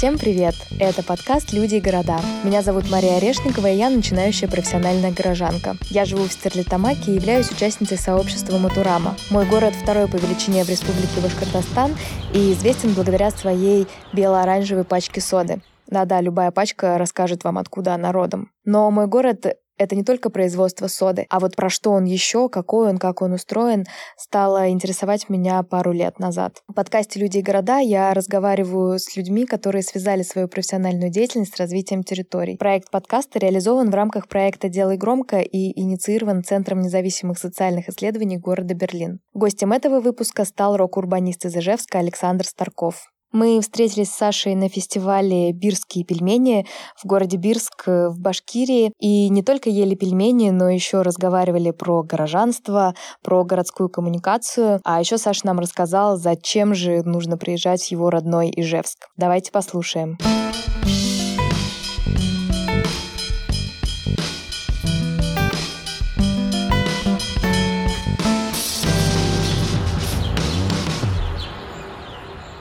Всем привет! Это подкаст «Люди и города». Меня зовут Мария Орешникова, и я начинающая профессиональная горожанка. Я живу в Стерлитамаке и являюсь участницей сообщества Матурама. Мой город второй по величине в республике Башкортостан и известен благодаря своей бело-оранжевой пачке соды. Да-да, любая пачка расскажет вам, откуда она родом. Но мой город это не только производство соды, а вот про что он еще, какой он, как он устроен, стало интересовать меня пару лет назад. В подкасте «Люди и города» я разговариваю с людьми, которые связали свою профессиональную деятельность с развитием территорий. Проект подкаста реализован в рамках проекта «Делай громко» и инициирован Центром независимых социальных исследований города Берлин. Гостем этого выпуска стал рок-урбанист из Ижевска Александр Старков. Мы встретились с Сашей на фестивале «Бирские пельмени» в городе Бирск э, в Башкирии. И не только ели пельмени, но еще разговаривали про горожанство, про городскую коммуникацию. А еще Саша нам рассказал, зачем же нужно приезжать в его родной Ижевск. Давайте послушаем. Послушаем.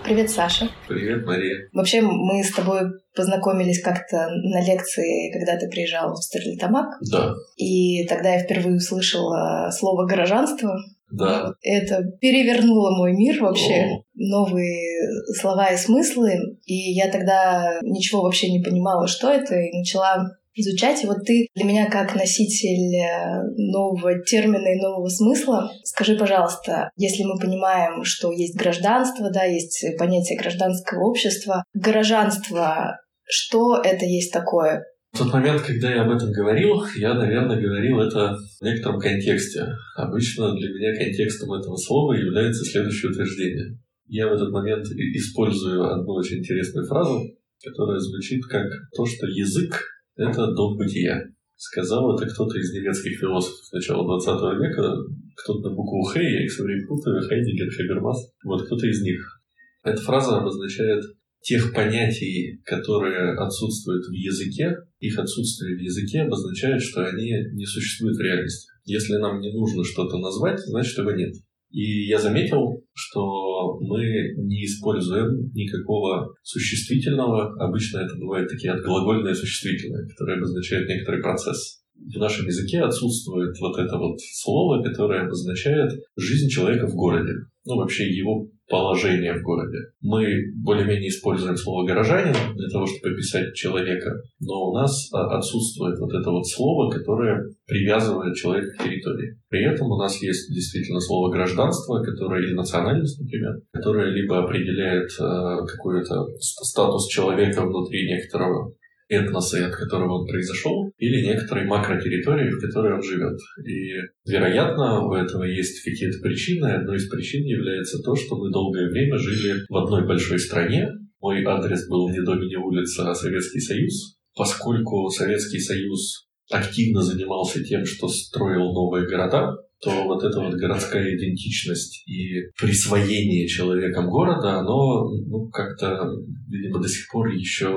Привет, Саша. Привет, Мария. Вообще, мы с тобой познакомились как-то на лекции, когда ты приезжал в Стерлитамак. Да. И тогда я впервые услышала слово «горожанство». Да. Это перевернуло мой мир вообще. О. Новые слова и смыслы. И я тогда ничего вообще не понимала, что это, и начала изучать. И вот ты для меня как носитель э, нового термина и нового смысла, скажи, пожалуйста, если мы понимаем, что есть гражданство, да, есть понятие гражданского общества, горожанство, что это есть такое? В тот момент, когда я об этом говорил, я, наверное, говорил это в некотором контексте. Обычно для меня контекстом этого слова является следующее утверждение. Я в этот момент использую одну очень интересную фразу, которая звучит как то, что язык это дом бытия. Сказал это кто-то из немецких философов начала 20 века, кто-то на букву Х, я их все время путаю, Хайдегер, Хабермас, вот кто-то из них. Эта фраза обозначает тех понятий, которые отсутствуют в языке, их отсутствие в языке обозначает, что они не существуют в реальности. Если нам не нужно что-то назвать, значит его нет. И я заметил, что мы не используем никакого существительного. Обычно это бывают такие отглагольные существительные, которые обозначают некоторый процесс. В нашем языке отсутствует вот это вот слово, которое обозначает жизнь человека в городе. Ну, вообще его положение в городе. Мы более-менее используем слово «горожанин» для того, чтобы описать человека, но у нас а, отсутствует вот это вот слово, которое привязывает человека к территории. При этом у нас есть действительно слово «гражданство», которое или национальность, например, которое либо определяет э, какой-то статус человека внутри некоторого этноса, от которого он произошел, или некоторой макротерритории, в которой он живет. И, вероятно, у этого есть какие-то причины. Одной из причин является то, что мы долгое время жили в одной большой стране. Мой адрес был не дом, не улица, а Советский Союз. Поскольку Советский Союз активно занимался тем, что строил новые города, то вот эта вот городская идентичность и присвоение человеком города, оно ну, как-то, видимо, до сих пор еще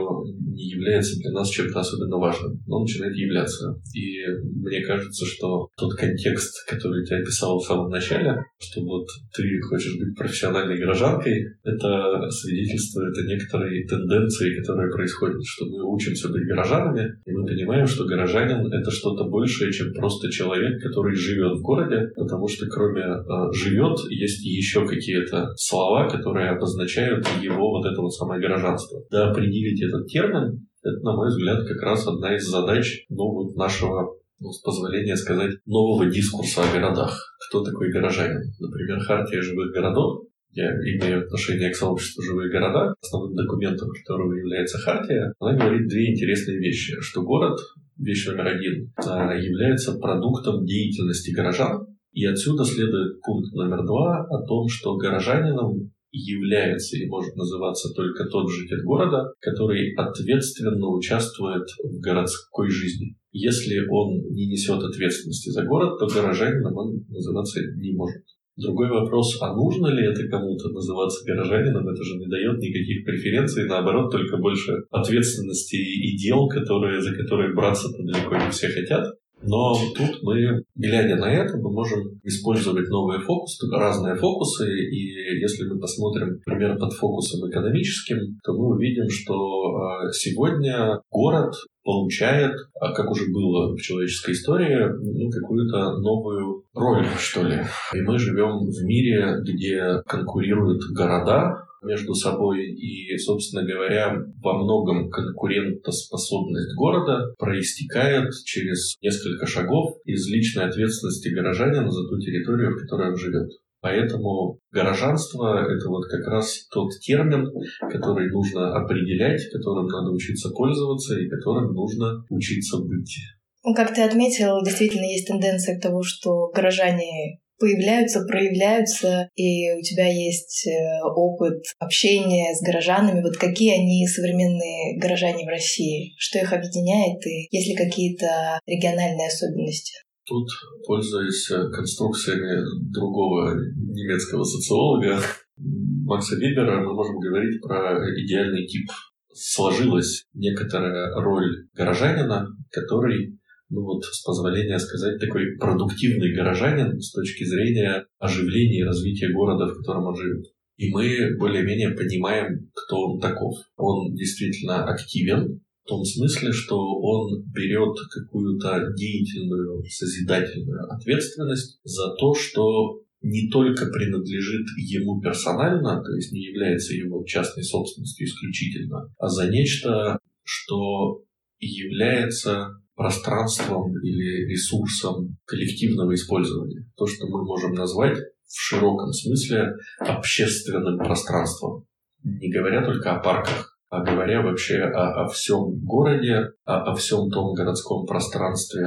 не является для нас чем-то особенно важным, но начинает являться. И мне кажется, что тот контекст, который ты описал в самом начале, что вот ты хочешь быть профессиональной гражданкой, это свидетельствует о некоторой тенденции, которая происходит, что мы учимся быть горожанами, и мы понимаем, что горожанин — это что-то большее, чем просто человек, который живет в городе, городе, потому что кроме э, «живет» есть еще какие-то слова, которые обозначают его вот это вот самое гражданство. Да, определить этот термин, это, на мой взгляд, как раз одна из задач ну, вот нашего ну, с позволения сказать, нового дискурса о городах. Кто такой горожанин? Например, Хартия живых городов, я имею отношение к сообществу «Живые города», основным документом которого является Хартия, она говорит две интересные вещи, что город, вещь номер один, а, является продуктом деятельности горожан, и отсюда следует пункт номер два о том, что горожанином является и может называться только тот житель города, который ответственно участвует в городской жизни. Если он не несет ответственности за город, то горожанином он называться не может. Другой вопрос, а нужно ли это кому-то называться горожанином? Это же не дает никаких преференций, наоборот, только больше ответственности и дел, которые, за которые браться-то далеко не все хотят. Но тут мы, глядя на это, мы можем использовать новые фокусы, разные фокусы, и если мы посмотрим, например, под фокусом экономическим, то мы увидим, что а, сегодня город получает, а как уже было в человеческой истории, ну, какую-то новую роль, что ли. И мы живем в мире, где конкурируют города, между собой. И, собственно говоря, во многом конкурентоспособность города проистекает через несколько шагов из личной ответственности горожанина за ту территорию, в которой он живет. Поэтому горожанство — это вот как раз тот термин, который нужно определять, которым надо учиться пользоваться и которым нужно учиться быть. Ну, как ты отметил, действительно есть тенденция к тому, что горожане появляются, проявляются, и у тебя есть э, опыт общения с горожанами. Вот какие они современные горожане в России? Что их объединяет? И есть ли какие-то региональные особенности? Тут, пользуясь э, конструкциями другого немецкого социолога Макса Вебера, мы можем говорить про идеальный тип. Сложилась некоторая роль горожанина, который ну вот, с позволения сказать, такой продуктивный горожанин с точки зрения оживления и развития города, в котором он живет. И мы более-менее понимаем, кто он таков. Он действительно активен, в том смысле, что он берет какую-то деятельную, созидательную ответственность за то, что не только принадлежит ему персонально, то есть не является его частной собственностью исключительно, а за нечто, что является пространством или ресурсом коллективного использования. То, что мы можем назвать в широком смысле общественным пространством. Не говоря только о парках, а говоря вообще о, о всем городе, о, о всем том городском пространстве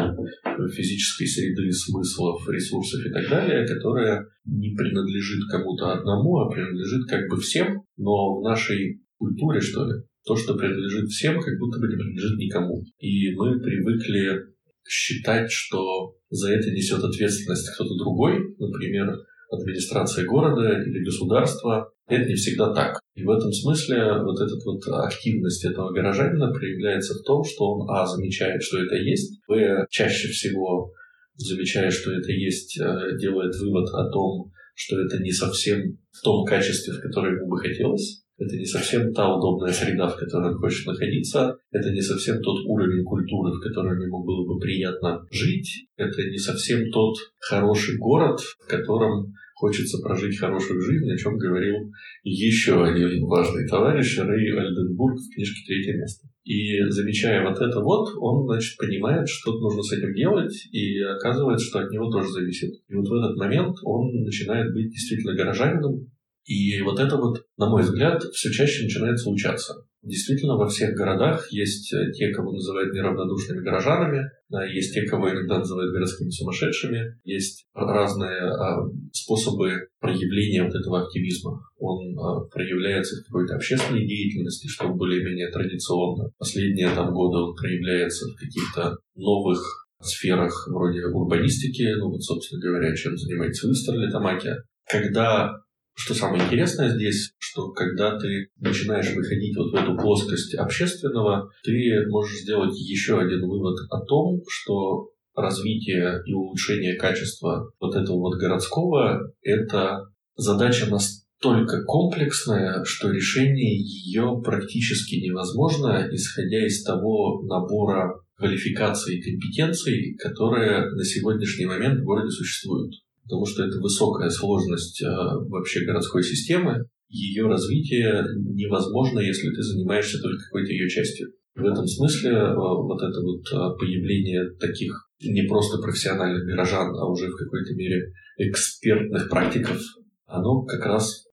физической среды, смыслов, ресурсов и так далее, которое не принадлежит кому-то одному, а принадлежит как бы всем, но в нашей культуре, что ли, то, что принадлежит всем, как будто бы не принадлежит никому. И мы привыкли считать, что за это несет ответственность кто-то другой, например, администрация города или государства. Это не всегда так. И в этом смысле вот эта вот активность этого горожанина проявляется в том, что он, а, замечает, что это есть, б, чаще всего замечая, что это есть, э, делает вывод о том, что это не совсем в том качестве, в котором ему бы хотелось, это не совсем та удобная среда, в которой он хочет находиться. Это не совсем тот уровень культуры, в котором ему было бы приятно жить. Это не совсем тот хороший город, в котором хочется прожить хорошую жизнь, о чем говорил еще один важный товарищ Рэй Альденбург в книжке «Третье место». И замечая вот это вот, он, значит, понимает, что нужно с этим делать, и оказывается, что от него тоже зависит. И вот в этот момент он начинает быть действительно горожанином, и вот это вот, на мой взгляд, все чаще начинает случаться. Действительно, во всех городах есть э, те, кого называют неравнодушными горожанами, есть те, кого иногда называют городскими сумасшедшими, есть разные а, способы проявления вот этого активизма. Он а, проявляется в какой-то общественной деятельности, что более-менее традиционно. Последние там годы он проявляется в каких-то новых сферах вроде урбанистики, ну вот, собственно говоря, чем занимается Выстерле Тамаки. Когда что самое интересное здесь, что когда ты начинаешь выходить вот в эту плоскость общественного, ты можешь сделать еще один вывод о том, что развитие и улучшение качества вот этого вот городского – это задача настолько комплексная, что решение ее практически невозможно, исходя из того набора квалификаций и компетенций, которые на сегодняшний момент в городе существуют потому что это высокая сложность э, вообще городской системы. Ее развитие невозможно, если ты занимаешься только какой-то ее частью. В этом смысле э, вот это вот э, появление таких не просто профессиональных горожан, а уже в какой-то мере экспертных практиков, оно как раз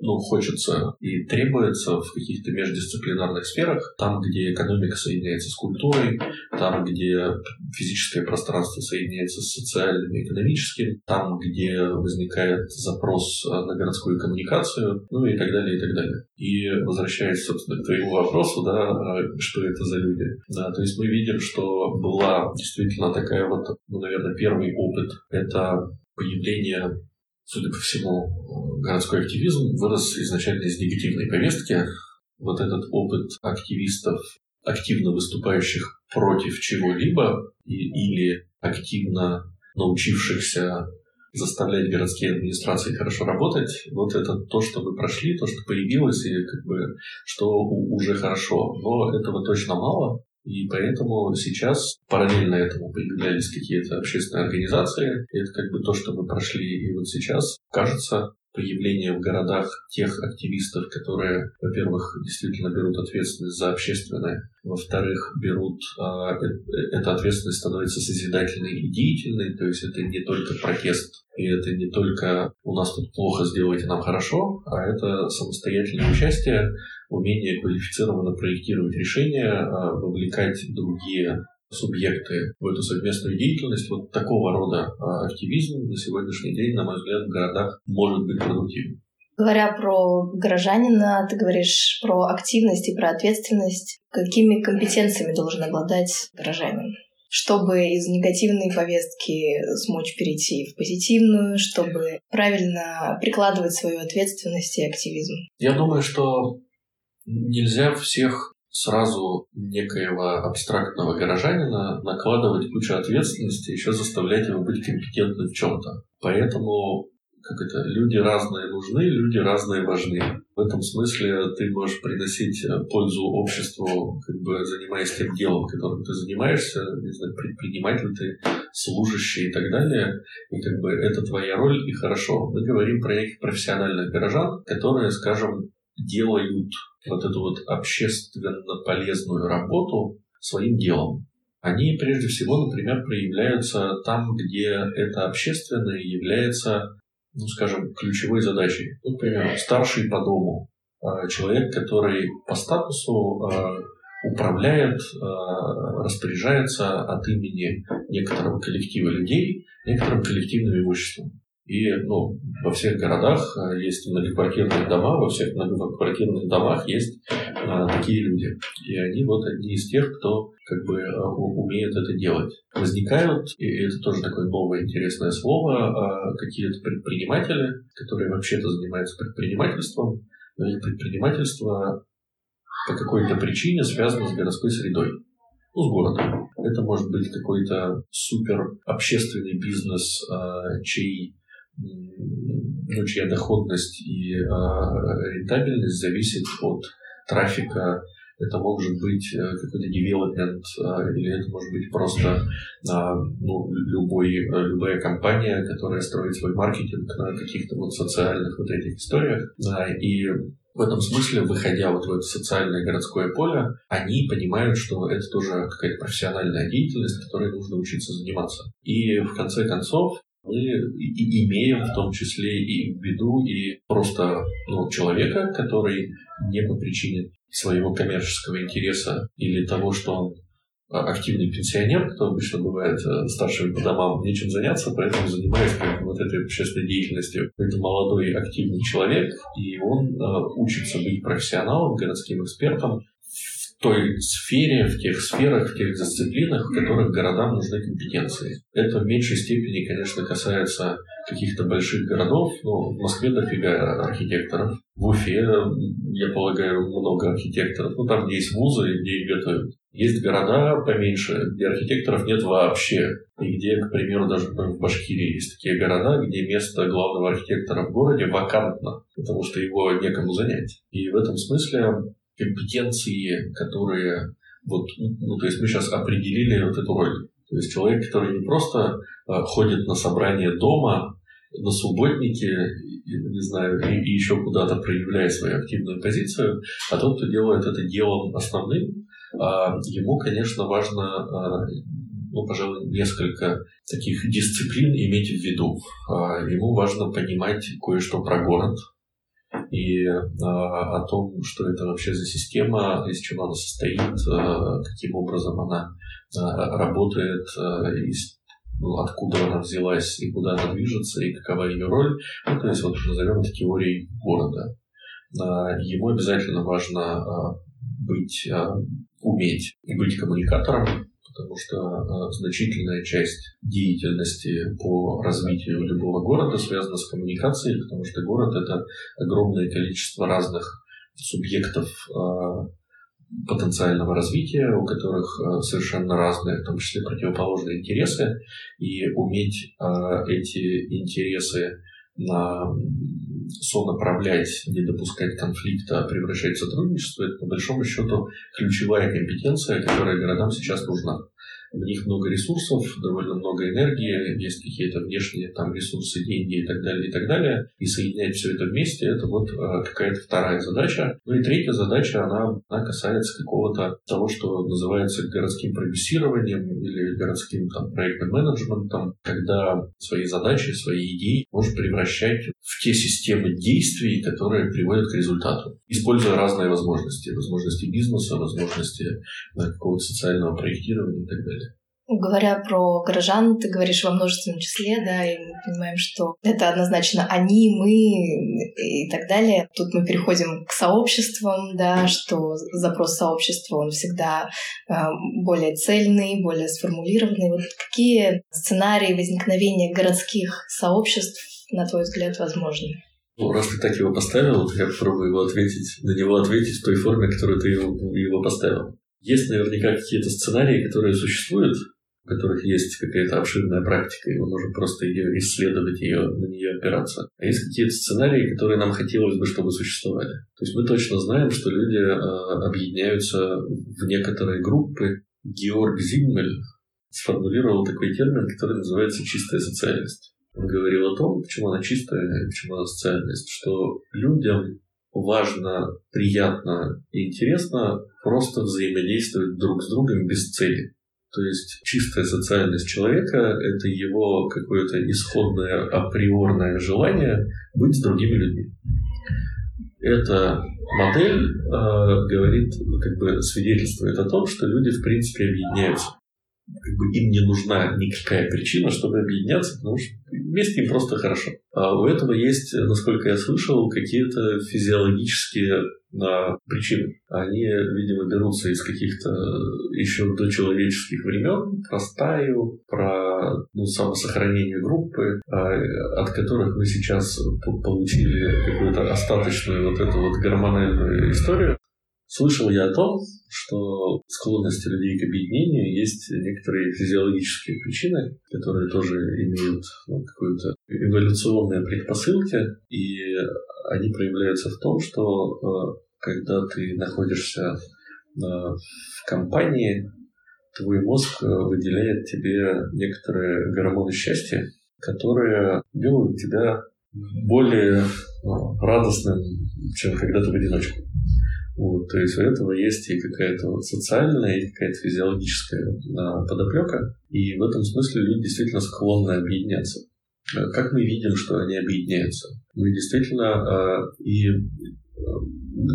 ну, хочется и требуется в каких-то междисциплинарных сферах, там, где экономика соединяется с культурой, там, где физическое пространство соединяется с социальным и экономическим, там, где возникает запрос э, на городскую коммуникацию, ну и так далее, и так далее. И возвращаясь, собственно, к твоему вопросу, да, э, что это за люди. Да, то есть мы видим, что была действительно такая вот, ну, наверное, первый опыт — это появление судя по всему, городской активизм вырос изначально из негативной повестки. Вот этот опыт активистов, активно выступающих против чего-либо или активно научившихся заставлять городские администрации хорошо работать, вот это то, что мы прошли, то, что появилось, и как бы что уже хорошо. Но этого точно мало, и поэтому сейчас параллельно этому появлялись какие-то общественные организации. Это как бы то, что мы прошли. И вот сейчас, кажется, появление в городах тех активистов, которые, во-первых, действительно берут ответственность за общественное, во-вторых, берут, э, эта ответственность становится созидательной и деятельной, то есть это не только протест, и это не только у нас тут плохо, сделайте нам хорошо, а это самостоятельное участие, умение квалифицированно проектировать решения, а, вовлекать другие субъекты в эту совместную деятельность, вот такого рода а, активизм на сегодняшний день, на мой взгляд, в городах может быть продуктивным. Говоря про горожанина, ты говоришь про активность и про ответственность. Какими компетенциями должен обладать горожанин? чтобы из негативной повестки смочь перейти в позитивную, чтобы правильно прикладывать свою ответственность и активизм? Я думаю, что нельзя всех сразу некоего абстрактного горожанина накладывать кучу ответственности, еще заставлять его быть компетентным в чем-то. Поэтому как это, люди разные нужны, люди разные важны. В этом смысле ты можешь приносить пользу обществу, как бы занимаясь тем делом, которым ты занимаешься, не знаю, предприниматель ты, служащий и так далее. И как бы это твоя роль, и хорошо. Мы говорим про неких профессиональных горожан, которые, скажем, делают вот эту вот общественно полезную работу своим делом. Они прежде всего, например, проявляются там, где это общественное является, ну, скажем, ключевой задачей. Ну, например, старший по дому, а, человек, который по статусу а, управляет, а, распоряжается от имени некоторого коллектива людей некоторым коллективным имуществом. И ну, во всех городах э, есть многоквартирные дома, во всех многоквартирных домах есть а, такие люди. И они вот одни из тех, кто как бы а, умеет это делать. Возникают, и это тоже такое новое интересное слово, какие-то предприниматели, которые вообще-то занимаются предпринимательством, но их предпринимательство по какой-то причине связано с городской средой ну, с городом. Это может быть какой-то супер общественный бизнес, чей ну, чья доходность и э, рентабельность зависит от трафика. Это может быть э, какой-то девелопмент, э, или это может быть просто э, ну, любой, любая компания, которая строит свой маркетинг на каких-то вот социальных вот этих историях. И в этом смысле, выходя вот в это социальное городское поле, они понимают, что это тоже какая-то профессиональная деятельность, которой нужно учиться заниматься. И в конце концов, мы имеем в том числе и в виду и просто ну, человека, который не по причине своего коммерческого интереса или того, что он а, активный пенсионер, кто обычно бывает э, старшими по домам, нечем заняться, поэтому занимаюсь как, вот этой общественной деятельностью. Это молодой активный человек, и он э, учится быть профессионалом, городским экспертом, той сфере, в тех сферах, в тех дисциплинах, в которых городам нужны компетенции. Это в меньшей степени, конечно, касается каких-то больших городов. Ну, в Москве дофига архитекторов. В Уфе, я полагаю, много архитекторов. Ну, там, где есть вузы, где их готовят. Есть города поменьше, где архитекторов нет вообще. И где, к примеру, даже в Башкирии есть такие города, где место главного архитектора в городе вакантно, потому что его некому занять. И в этом смысле компетенции, которые вот, ну, то есть мы сейчас определили вот эту роль. То есть человек, который не просто а, ходит на собрание дома, на субботнике, не знаю, и, и еще куда-то проявляет свою активную позицию, а тот, кто делает это делом основным, а, ему, конечно, важно, а, ну, пожалуй, несколько таких дисциплин иметь в виду. А, ему важно понимать кое-что про город, и э, о том, что это вообще за система, из чего она состоит, э, каким образом она э, работает, из ну, откуда она взялась и куда она движется, и какова ее роль. Ну, то есть, вот назовем это теорией города. Ему обязательно важно быть, уметь быть коммуникатором, потому что э, значительная часть деятельности по развитию любого города связана с коммуникацией, потому что город это огромное количество разных субъектов, э, потенциального развития, у которых э, совершенно разные, в том числе противоположные интересы, и уметь эти интересы на сонаправлять, не допускать конфликта, а превращать в сотрудничество, это по большому счету ключевая компетенция, которая городам сейчас нужна в них много ресурсов, довольно много энергии, есть какие-то внешние там ресурсы, деньги и так далее, и так далее. И соединять все это вместе, это вот э, какая-то вторая задача. Ну и третья задача, она, она касается какого-то того, что называется городским продюсированием или городским там, проектным менеджментом, когда свои задачи, свои идеи можешь превращать в те системы действий, которые приводят к результату, используя разные возможности. Возможности бизнеса, возможности да, какого-то социального проектирования и так далее. Говоря про горожан, ты говоришь во множественном числе, да, и мы понимаем, что это однозначно они, мы и так далее. Тут мы переходим к сообществам, да, что запрос сообщества, он всегда э, более цельный, более сформулированный. Вот какие сценарии возникновения городских сообществ, на твой взгляд, возможны? Ну, раз ты так его поставил, я попробую его ответить, на него ответить в той форме, которую ты его, его поставил. Есть наверняка какие-то сценарии, которые существуют, которых есть какая-то обширная практика, и мы можем просто ее исследовать, ее, на нее опираться. А есть какие-то сценарии, которые нам хотелось бы, чтобы существовали. То есть мы точно знаем, что люди э, объединяются в некоторые группы. Георг Зиммель сформулировал такой термин, который называется чистая социальность. Он говорил о том, почему она чистая и почему она социальность, что людям важно, приятно и интересно просто взаимодействовать друг с другом без цели. То есть чистая социальность человека – это его какое-то исходное априорное желание быть с другими людьми. Эта модель э, говорит, как бы свидетельствует о том, что люди в принципе объединяются. Как бы им не нужна никакая причина, чтобы объединяться, потому что вместе им просто хорошо. А у этого есть, насколько я слышал, какие-то физиологические на причины. Они, видимо, берутся из каких-то еще дочеловеческих времен, про стаю, про ну, самосохранение группы, а, от которых мы сейчас получили какую-то остаточную вот эту вот гормональную историю. Слышал я о том, что склонности людей к объединению есть некоторые физиологические причины, которые тоже имеют ну, какую-то эволюционные предпосылки, и они проявляются в том, что э, когда ты находишься э, в компании, твой мозг э, выделяет тебе некоторые гормоны счастья, которые делают тебя более радостным, чем когда ты в одиночку. Вот, то есть у этого есть и какая-то вот социальная, и какая-то физиологическая подоплека. И в этом смысле люди действительно склонны объединяться. Э, как мы видим, что они объединяются? Мы действительно э, и э,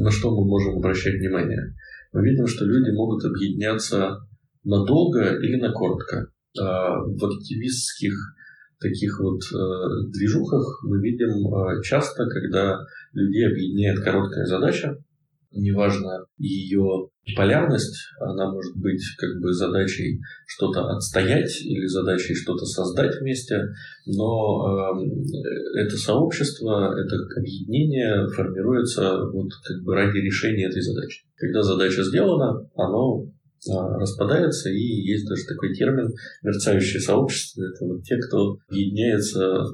на что мы можем обращать внимание? Мы видим, что люди могут объединяться надолго или на коротко. В активистских таких вот движухах мы видим часто, когда людей объединяет короткая задача, неважно ее полярность, она может быть как бы задачей что-то отстоять или задачей что-то создать вместе, но э, это сообщество, это объединение формируется вот как бы ради решения этой задачи. Когда задача сделана, оно а, распадается, и есть даже такой термин мерцающее сообщество. Это вот те, кто объединяется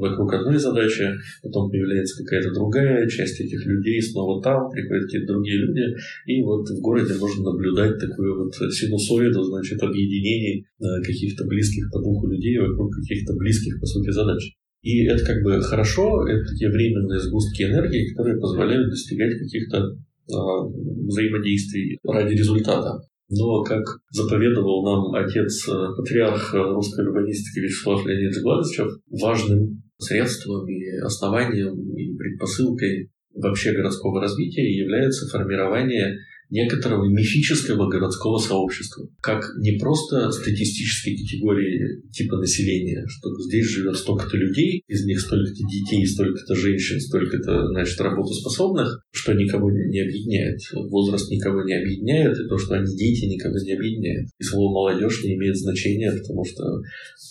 вокруг одной задачи, потом появляется какая-то другая часть этих людей, снова там приходят какие-то другие люди, и вот в городе можно наблюдать такую вот синусоиду, значит, объединений а, каких-то близких по духу людей вокруг каких-то близких, по сути, задач. И это как бы хорошо, это такие временные сгустки энергии, которые позволяют достигать каких-то а, взаимодействий ради результата. Но, как заповедовал нам отец э, русской урбанистики Вячеслав Леонидович Гладышев, важным средством и основанием и предпосылкой вообще городского развития является формирование некоторого мифического городского сообщества, как не просто статистической категории типа населения, что здесь живет столько-то людей, из них столько-то детей, столько-то женщин, столько-то, значит, работоспособных, что никого не объединяет. Возраст никого не объединяет, и то, что они дети, никого не объединяет. И слово «молодежь» не имеет значения, потому что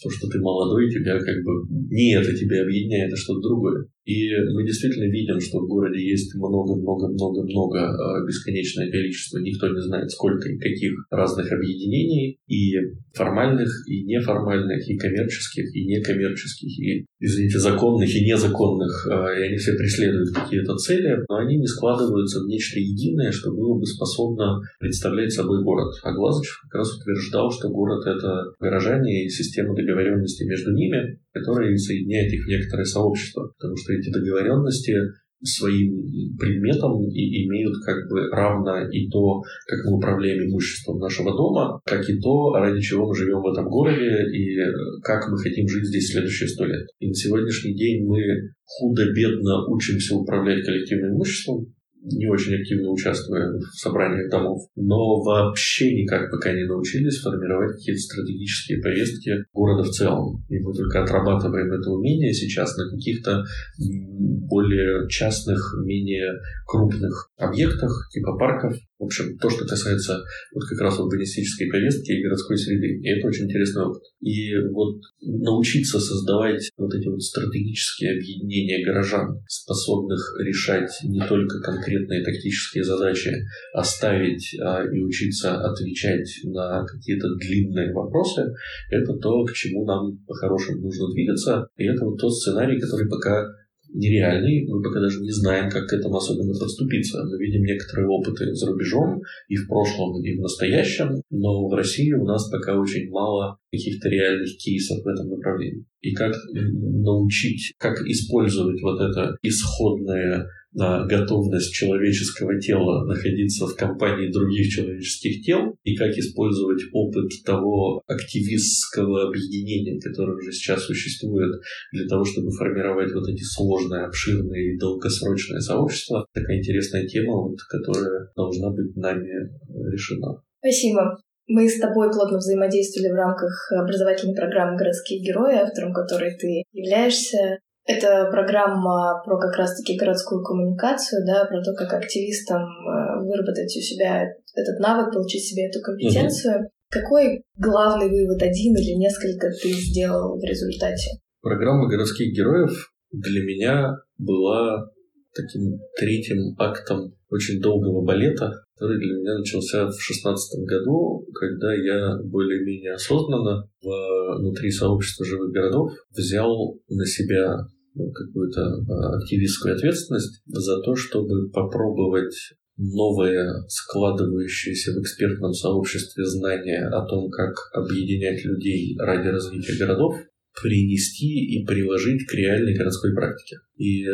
то, что ты молодой, тебя как бы не это тебя объединяет, а что-то другое. И мы действительно видим, что в городе есть много-много-много-много а, бесконечное количество, никто не знает сколько и каких разных объединений, и формальных, и неформальных, и коммерческих, и некоммерческих, и, извините, законных и незаконных, а, и они все преследуют какие-то цели, но они не складываются в нечто единое, что было бы способно представлять собой город. А Глазычев как раз утверждал, что город — это горожане и система договоренности между ними, которая соединяет их в некоторое сообщество. Потому что эти договоренности своим предметом и имеют как бы равно и то, как мы управляем имуществом нашего дома, как и то, ради чего мы живем в этом городе и как мы хотим жить здесь следующие сто лет. И на сегодняшний день мы худо-бедно учимся управлять коллективным имуществом, не очень активно участвуя в собраниях домов, но вообще никак пока не научились формировать какие-то стратегические повестки города в целом. И мы только отрабатываем это умение сейчас на каких-то более частных, менее крупных объектах, типа парков, в общем, то, что касается вот как раз урбанистической повестки и городской среды. И это очень интересный опыт. И вот научиться создавать вот эти вот стратегические объединения горожан, способных решать не только конкретные тактические задачи, а ставить а, и учиться отвечать на какие-то длинные вопросы, это то, к чему нам по-хорошему нужно двигаться. И это вот тот сценарий, который пока нереальный, мы пока даже не знаем, как к этому особенно подступиться. Мы видим некоторые опыты за рубежом и в прошлом, и в настоящем, но в России у нас пока очень мало каких-то реальных кейсов в этом направлении. И как научить, как использовать вот это исходное на готовность человеческого тела находиться в компании других человеческих тел и как использовать опыт того активистского объединения, которое уже сейчас существует для того, чтобы формировать вот эти сложные, обширные и долгосрочные сообщества. Такая интересная тема, вот, которая должна быть нами решена. Спасибо. Мы с тобой плотно взаимодействовали в рамках образовательной программы «Городские герои», автором которой ты являешься. Это программа про как раз-таки городскую коммуникацию, да, про то, как активистам э, выработать у себя этот навык, получить себе эту компетенцию. Угу. Какой главный вывод, один или несколько, ты сделал в результате? Программа городских героев для меня была таким третьим актом очень долгого балета, который для меня начался в шестнадцатом году, когда я более-менее осознанно внутри сообщества живых городов взял на себя ну, какую-то а, активистскую ответственность за то, чтобы попробовать новые, складывающиеся в экспертном сообществе знания о том, как объединять людей ради развития городов, принести и приложить к реальной городской практике. И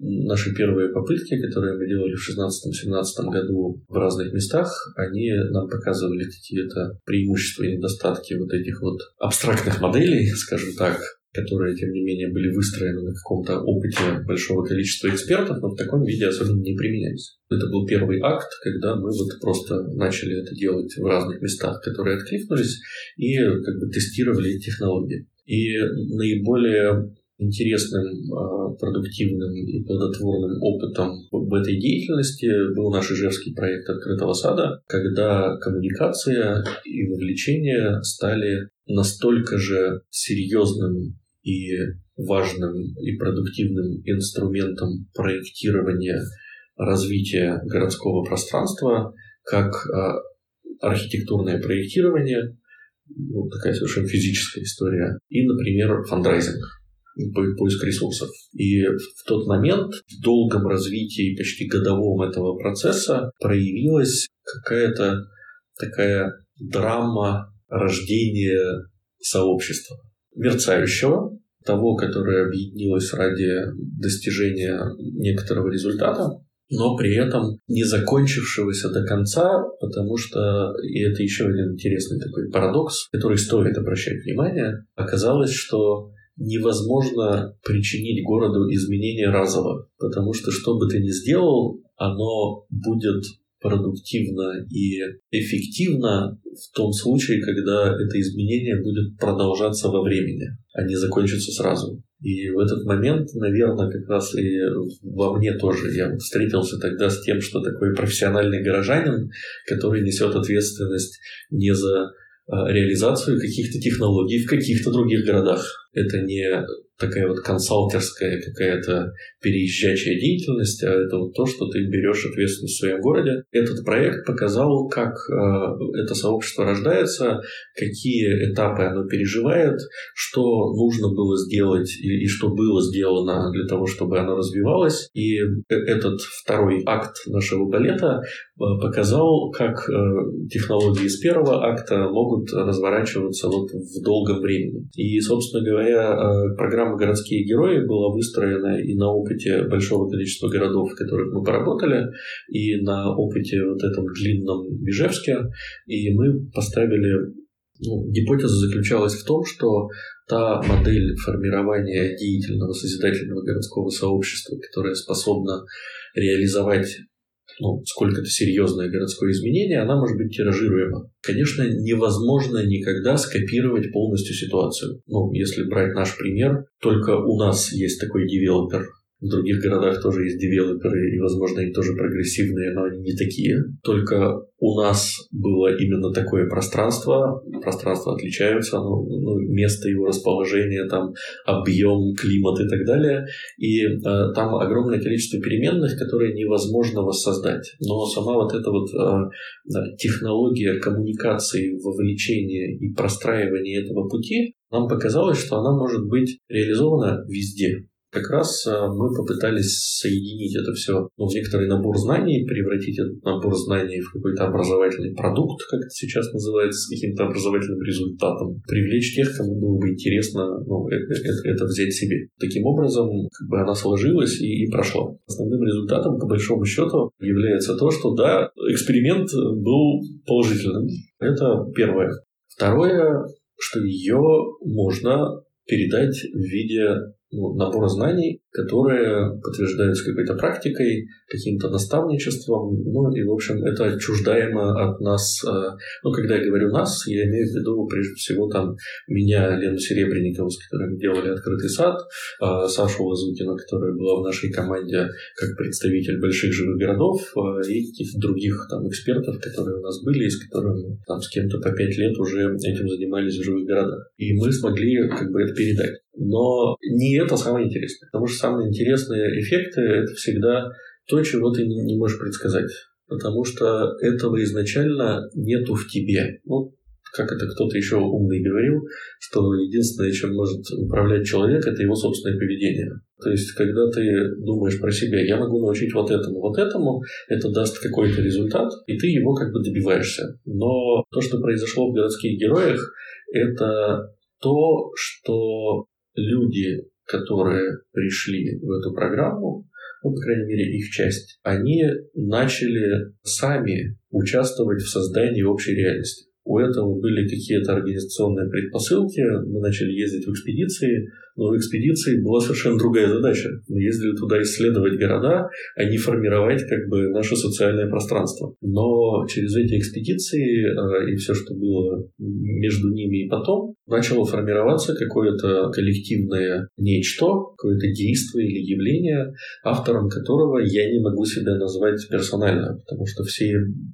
наши первые попытки, которые мы делали в 16-17 году в разных местах, они нам показывали какие-то преимущества и недостатки вот этих вот абстрактных моделей, скажем так, которые, тем не менее, были выстроены на каком-то опыте большого количества экспертов, но в таком виде особенно не применялись. Это был первый акт, когда мы вот просто начали это делать в разных местах, которые откликнулись, и как бы тестировали технологии. И наиболее интересным, а, продуктивным и плодотворным опытом в этой деятельности был наш ижевский проект «Открытого сада», когда коммуникация и вовлечение стали настолько же серьезным и важным и продуктивным инструментом проектирования развития городского пространства, как а, архитектурное проектирование, вот такая совершенно физическая история, и, например, фандрайзинг поиск ресурсов. И в тот момент в долгом развитии, почти годовом этого процесса проявилась какая-то такая драма рождения сообщества мерцающего, того, которое объединилось ради достижения некоторого результата, но при этом не закончившегося до конца, потому что, и это еще один интересный такой парадокс, который стоит обращать внимание, оказалось, что невозможно причинить городу изменения разово, потому что что бы ты ни сделал, оно будет продуктивно и эффективно в том случае, когда это изменение будет продолжаться во времени, а не закончится сразу. И в этот момент, наверное, как раз и во мне тоже я встретился тогда с тем, что такой профессиональный горожанин, который несет ответственность не за а, реализацию каких-то технологий в каких-то других городах, Это не такая вот консалтерская какая-то переезжачая деятельность, а это вот то, что ты берешь ответственность в своем городе. Этот проект показал, как э, это сообщество рождается, какие этапы оно переживает, что нужно было сделать и, и что было сделано для того, чтобы оно развивалось. И э, этот второй акт нашего балета э, показал, как технологии из первого акта могут разворачиваться вот в долгом времени. И, собственно говоря, э, программа «Городские герои» была выстроена и на опыте большого количества городов, в которых мы поработали, и на опыте вот этом длинном Бежевске. И мы поставили... Ну, гипотеза заключалась в том, что та модель формирования деятельного созидательного городского сообщества, которая способна реализовать ну, сколько-то серьезное городское изменение, она может быть тиражируема. Конечно, невозможно никогда скопировать полностью ситуацию. Ну, если брать наш пример, только у нас есть такой девелопер, в других городах тоже есть девелоперы, и, возможно, они тоже прогрессивные, но они не такие. Только у нас было именно такое пространство. Пространства отличаются, ну, ну, место его расположения, там объем, климат и так далее. И э, там огромное количество переменных, которые невозможно воссоздать. Но сама вот эта вот э, технология коммуникации, вовлечения и простраивания этого пути нам показалось, что она может быть реализована везде как раз э, мы попытались соединить это все ну, в некоторый набор знаний, превратить этот набор знаний в какой-то образовательный продукт, как это сейчас называется, с каким-то образовательным результатом, привлечь тех, кому было бы интересно ну, это, это, это взять себе. Таким образом, как бы она сложилась и, и прошла. Основным результатом, по большому счету, является то, что да, эксперимент был положительным. Это первое. Второе, что ее можно передать в виде ну, набора знаний, которые подтверждаются какой-то практикой, каким-то наставничеством, ну и, в общем, это чуждаемо от нас. Э, ну, когда я говорю «нас», я имею в виду, прежде всего, там, меня, Лену Серебренникову, с которой мы делали «Открытый сад», э, Сашу Лазутину, которая была в нашей команде как представитель больших живых городов, э, и каких-то других там экспертов, которые у нас были, и с которыми там с кем-то по пять лет уже этим занимались в живых городах. И мы смогли как бы это передать. Но не это самое интересное. Потому что самые интересные эффекты – это всегда то, чего ты не можешь предсказать. Потому что этого изначально нету в тебе. Ну, как это кто-то еще умный говорил, что единственное, чем может управлять человек, это его собственное поведение. То есть, когда ты думаешь про себя, я могу научить вот этому, вот этому, это даст какой-то результат, и ты его как бы добиваешься. Но то, что произошло в городских героях, это то, что люди, которые пришли в эту программу, ну, по крайней мере, их часть, они начали сами участвовать в создании общей реальности. У этого были какие-то организационные предпосылки. Мы начали ездить в экспедиции, но в экспедиции была совершенно другая задача. Мы ездили туда исследовать города, а не формировать как бы наше социальное пространство. Но через эти экспедиции э, и все, что было между ними и потом, начало формироваться какое-то коллективное нечто, какое-то действие или явление, автором которого я не могу себя назвать персонально, потому что все,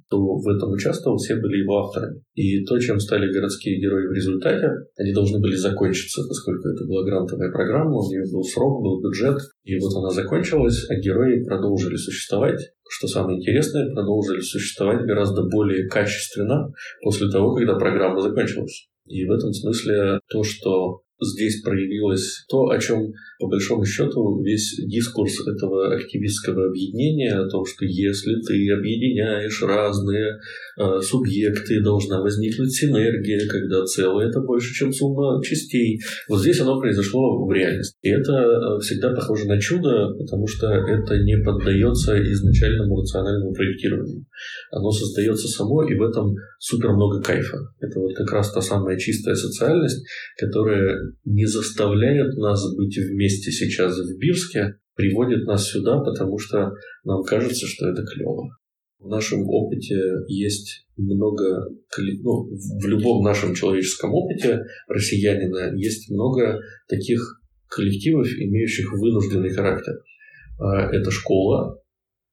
кто в этом участвовал, все были его авторами. И то, чем стали городские герои в результате, они должны были закончиться, поскольку это была грантовая программа, у нее был срок, был бюджет, и вот она закончилась, а герои продолжили существовать. Что самое интересное, продолжили существовать гораздо более качественно после того, когда программа закончилась. И в этом смысле то, что здесь проявилось то, о чем, по большому счету, весь дискурс этого активистского объединения, о том, что если ты объединяешь разные э, субъекты, должна возникнуть синергия, когда целое это больше, чем сумма частей. Вот здесь оно произошло в реальности. И это э, всегда похоже на чудо, потому что это не поддается изначальному рациональному проектированию. Оно создается само, и в этом супер много кайфа. Это вот как раз та самая чистая социальность, которая не заставляет нас быть вместе сейчас в Бирске, приводит нас сюда, потому что нам кажется, что это клево. В нашем опыте есть много, ну, в любом нашем человеческом опыте россиянина есть много таких коллективов, имеющих вынужденный характер. А, это школа,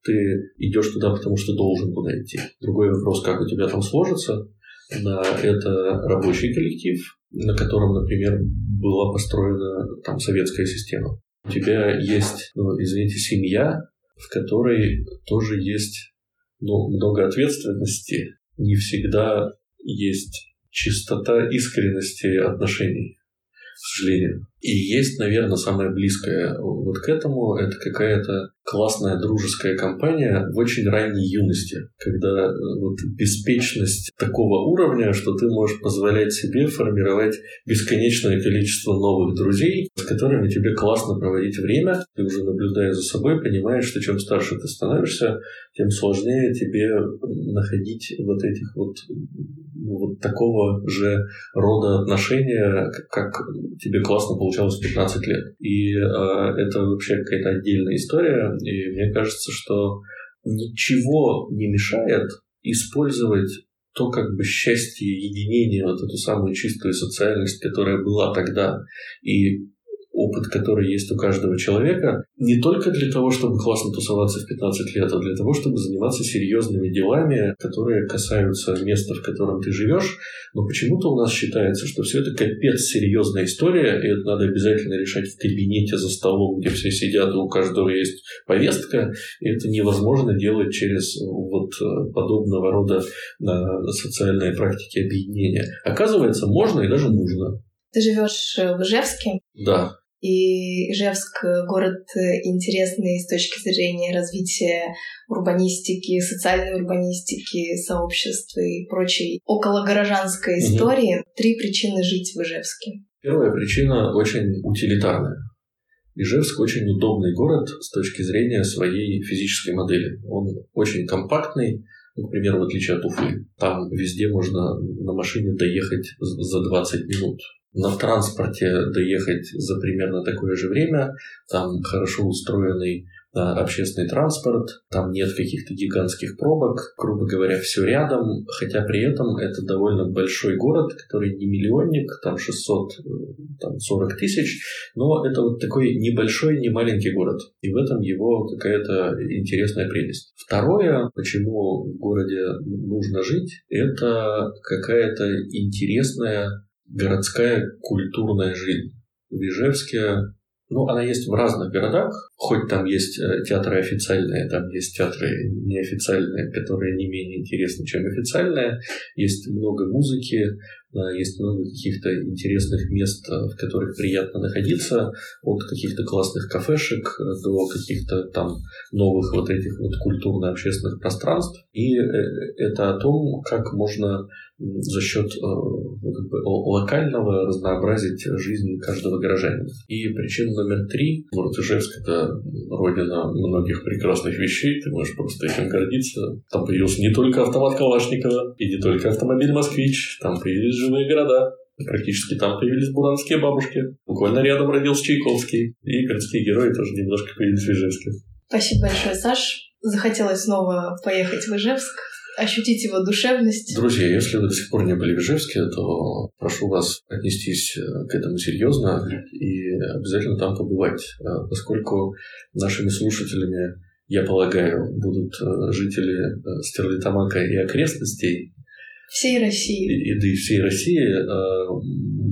ты идешь туда, потому что должен туда идти. Другой вопрос, как у тебя там сложится, это рабочий коллектив, на котором, например, была построена там советская система. У тебя есть, ну, извините, семья, в которой тоже есть ну, много ответственности, не всегда есть чистота искренности отношений, к сожалению. И есть, наверное, самое близкое вот к этому, это какая-то классная дружеская компания в очень ранней юности, когда э, вот беспечность такого уровня, что ты можешь позволять себе формировать бесконечное количество новых друзей, с которыми тебе классно проводить время, ты уже наблюдая за собой, понимаешь, что чем старше ты становишься, тем сложнее тебе находить вот этих вот вот такого же рода отношения, как тебе классно получалось в 15 лет. И э, это вообще какая-то отдельная история, и мне кажется, что ничего не мешает использовать то как бы счастье, единение, вот эту самую чистую социальность, которая была тогда, и опыт, который есть у каждого человека, не только для того, чтобы классно тусоваться в 15 лет, а для того, чтобы заниматься серьезными делами, которые касаются места, в котором ты живешь. Но почему-то у нас считается, что все это капец серьезная история, и это надо обязательно решать в кабинете за столом, где все сидят, и у каждого есть повестка, и это невозможно делать через вот э, подобного рода э, социальные практики объединения. Оказывается, можно и даже нужно. Ты живешь в Ижевске? Да. И Ижевск — город интересный с точки зрения развития урбанистики, социальной урбанистики, сообщества и прочей окологорожанской истории. Угу. Три причины жить в Ижевске. Первая причина очень утилитарная. Ижевск очень удобный город с точки зрения своей физической модели. Он очень компактный, например, в отличие от Уфы. Там везде можно на машине доехать за 20 минут на транспорте доехать за примерно такое же время. Там хорошо устроенный общественный транспорт, там нет каких-то гигантских пробок, грубо говоря, все рядом, хотя при этом это довольно большой город, который не миллионник, там 640 э, тысяч, но это вот такой небольшой, не маленький город, и в этом его какая-то интересная прелесть. Второе, почему в городе нужно жить, это какая-то интересная городская культурная жизнь. В Ижевске, ну, она есть в разных городах, хоть там есть э, театры официальные, там есть театры неофициальные, которые не менее интересны, чем официальные. Есть много музыки, есть много каких-то интересных мест, э, в которых приятно находиться, от каких-то классных кафешек до каких-то там новых вот этих вот культурно-общественных пространств. И э, это о том, как можно за счет э, ну, как бы, локального разнообразить жизнь каждого горожанина. И причина номер три. Город Ижевск – это родина многих прекрасных вещей, ты можешь просто этим гордиться. Там появился не только автомат Калашникова, и не только автомобиль «Москвич», там появились живые города. Практически там появились буранские бабушки. Буквально рядом родился Чайковский. И городские герои тоже немножко появились в Ижевске. Спасибо большое, Саш. Захотелось снова поехать в Ижевск ощутить его душевность. Друзья, если вы до сих пор не были в Ижевске, то прошу вас отнестись э, к этому серьезно и обязательно там побывать, э, поскольку нашими слушателями, я полагаю, будут э, жители Стерлитамака и окрестностей, всей России. И, и, да и всей России.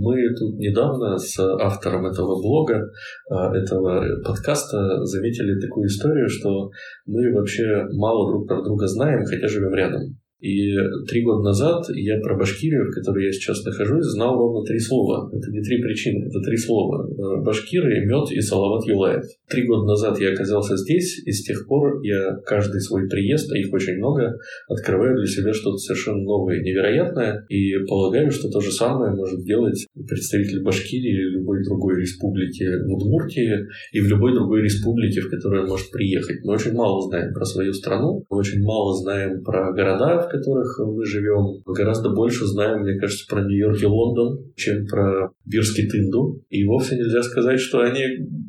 Мы тут недавно с автором этого блога, этого подкаста заметили такую историю, что мы вообще мало друг про друга знаем, хотя живем рядом. И три года назад я про Башкирию, в которой я сейчас нахожусь, знал ровно три слова. Это не три причины, это три слова. Башкиры, мед и Салават Юлаев. Три года назад я оказался здесь, и с тех пор я каждый свой приезд, а их очень много, открываю для себя что-то совершенно новое и невероятное. И полагаю, что то же самое может делать представитель Башкирии или любой другой республики в Удмуртии и в любой другой республике, в которой он может приехать. Мы очень мало знаем про свою страну, мы очень мало знаем про города, которых мы живем, гораздо больше знаем, мне кажется, про Нью-Йорк и Лондон, чем про Бирский Тынду. И вовсе нельзя сказать, что они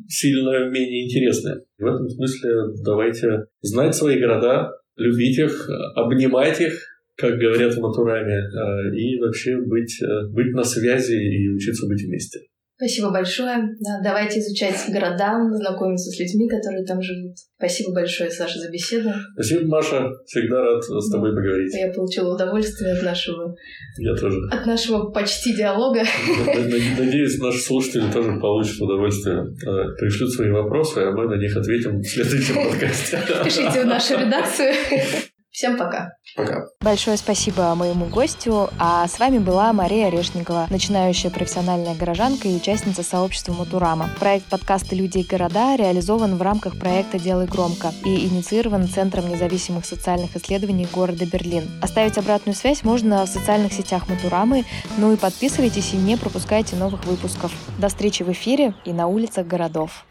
сильно менее интересны. В этом смысле давайте знать свои города, любить их, обнимать их, как говорят в Матураме, э, и вообще быть, э, быть на связи и учиться быть вместе. Спасибо большое. Да, давайте изучать города, знакомиться с людьми, которые там живут. Спасибо большое, Саша, за беседу. Спасибо, Маша. Всегда рад с тобой поговорить. Я получила удовольствие от нашего... Я тоже. От нашего почти диалога. Надеюсь, наши слушатели тоже получат удовольствие. Пришлют свои вопросы, а мы на них ответим в следующем подкасте. Пишите в нашу редакцию. Всем пока. Пока. Большое спасибо моему гостю. А с вами была Мария Орешникова, начинающая профессиональная горожанка и участница сообщества Матурама. Проект подкаста «Люди и города» реализован в рамках проекта «Делай громко» и инициирован Центром независимых социальных исследований города Берлин. Оставить обратную связь можно в социальных сетях Матурамы, ну и подписывайтесь и не пропускайте новых выпусков. До встречи в эфире и на улицах городов.